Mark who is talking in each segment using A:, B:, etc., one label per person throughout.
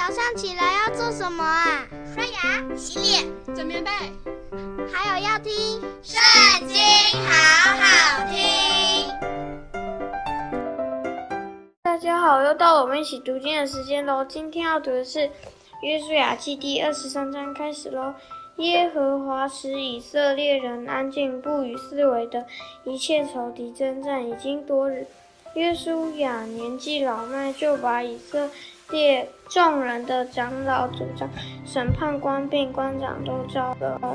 A: 早上起来要做什么啊？
B: 刷牙、洗脸、
C: 整棉被，
A: 还有要听《
B: 圣经》，好好听。
D: 大家好，又到我们一起读经的时间喽。今天要读的是《约书亚记》第二十三章，开始喽。耶和华使以色列人安静，不与四围的一切仇敌争战，已经多日。约书亚年纪老迈，就把以色列众人的长老、族长、审判官并官长都召了来，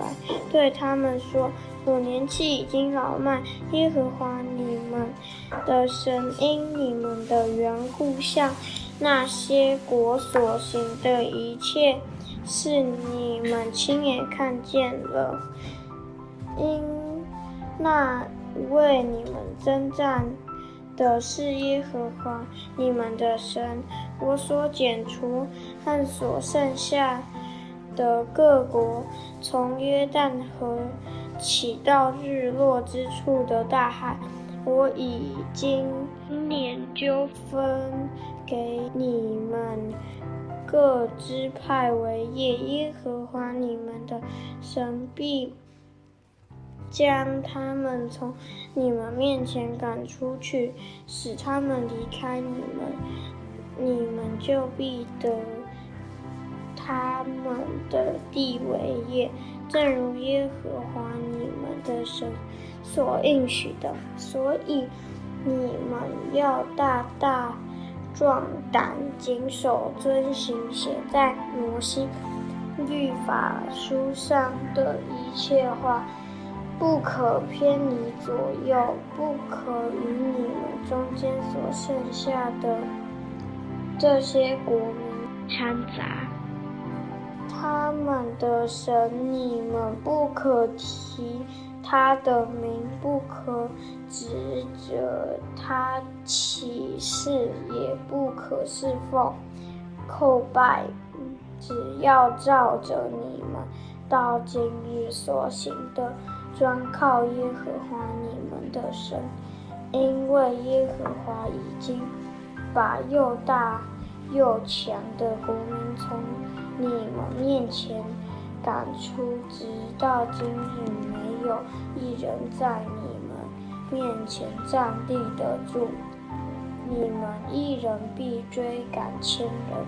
D: 对他们说：“我年纪已经老迈，耶和华你们的神因你们的缘故，向那些国所行的一切是，你们亲眼看见了，因那为你们征战。”的是耶和华你们的神，我所剪除和所剩下的各国，从约旦河起到日落之处的大海，我已经年就分给你们各支派为业。耶和华你们的神必将他们从你们面前赶出去，使他们离开你们，你们就必得他们的地为业，正如耶和华你们的神所应许的。所以你们要大大壮胆，谨守遵行写在摩西律法书上的一切话。不可偏离左右，不可与你们中间所剩下的这些国民掺杂。他们的神，你们不可提他的名，不可指着他起誓，也不可侍奉、叩拜，只要照着你们到今日所行的。专靠耶和华你们的神，因为耶和华已经把又大又强的国民从你们面前赶出，直到今日没有一人在你们面前站立得住。你们一人必追赶千人，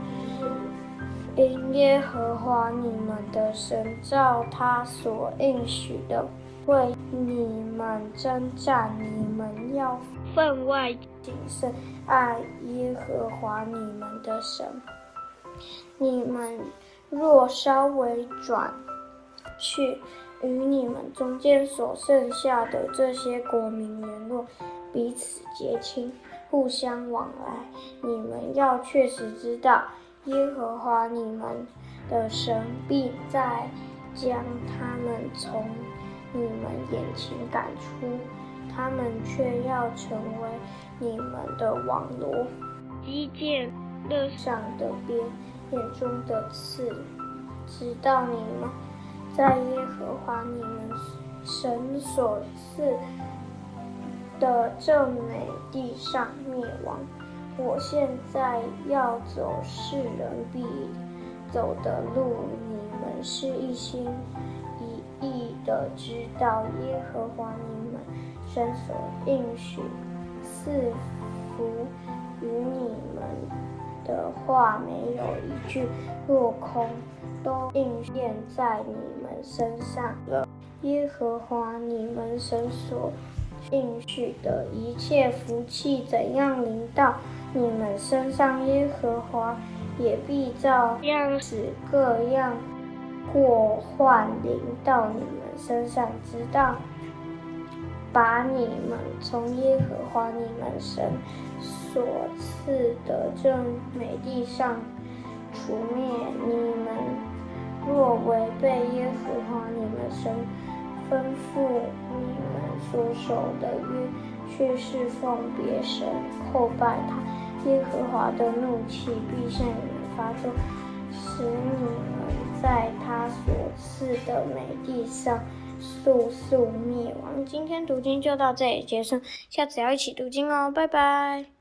D: 因耶和华你们的神照他所应许的。为你们征战，你们要分外谨慎，爱耶和华你们的神。你们若稍微转去与你们中间所剩下的这些国民联络，彼此结亲，互相往来，你们要确实知道，耶和华你们的神必再将他们从。你们眼前赶出，他们却要成为你们的网罗，机箭勒上的鞭，眼中的刺，直到你们在耶和华你们神所赐的这美地上灭亡。我现在要走世人必走的路，你们是一心一。意的知道耶和华你们神所应许赐福与你们的话，没有一句落空，都应验在你们身上了。耶和华你们神所应许的一切福气怎样临到你们身上，耶和华也必照样使各样。祸患临到你们身上，直到把你们从耶和华你们神所赐的这美地上除灭。你们若违背耶和华你们神吩咐你们所守的约，去侍奉别神，叩拜他，耶和华的怒气必向你们发作，使你们。在他所赐的美地上，速速灭亡。今天读经就到这里结束，下次要一起读经哦，拜拜。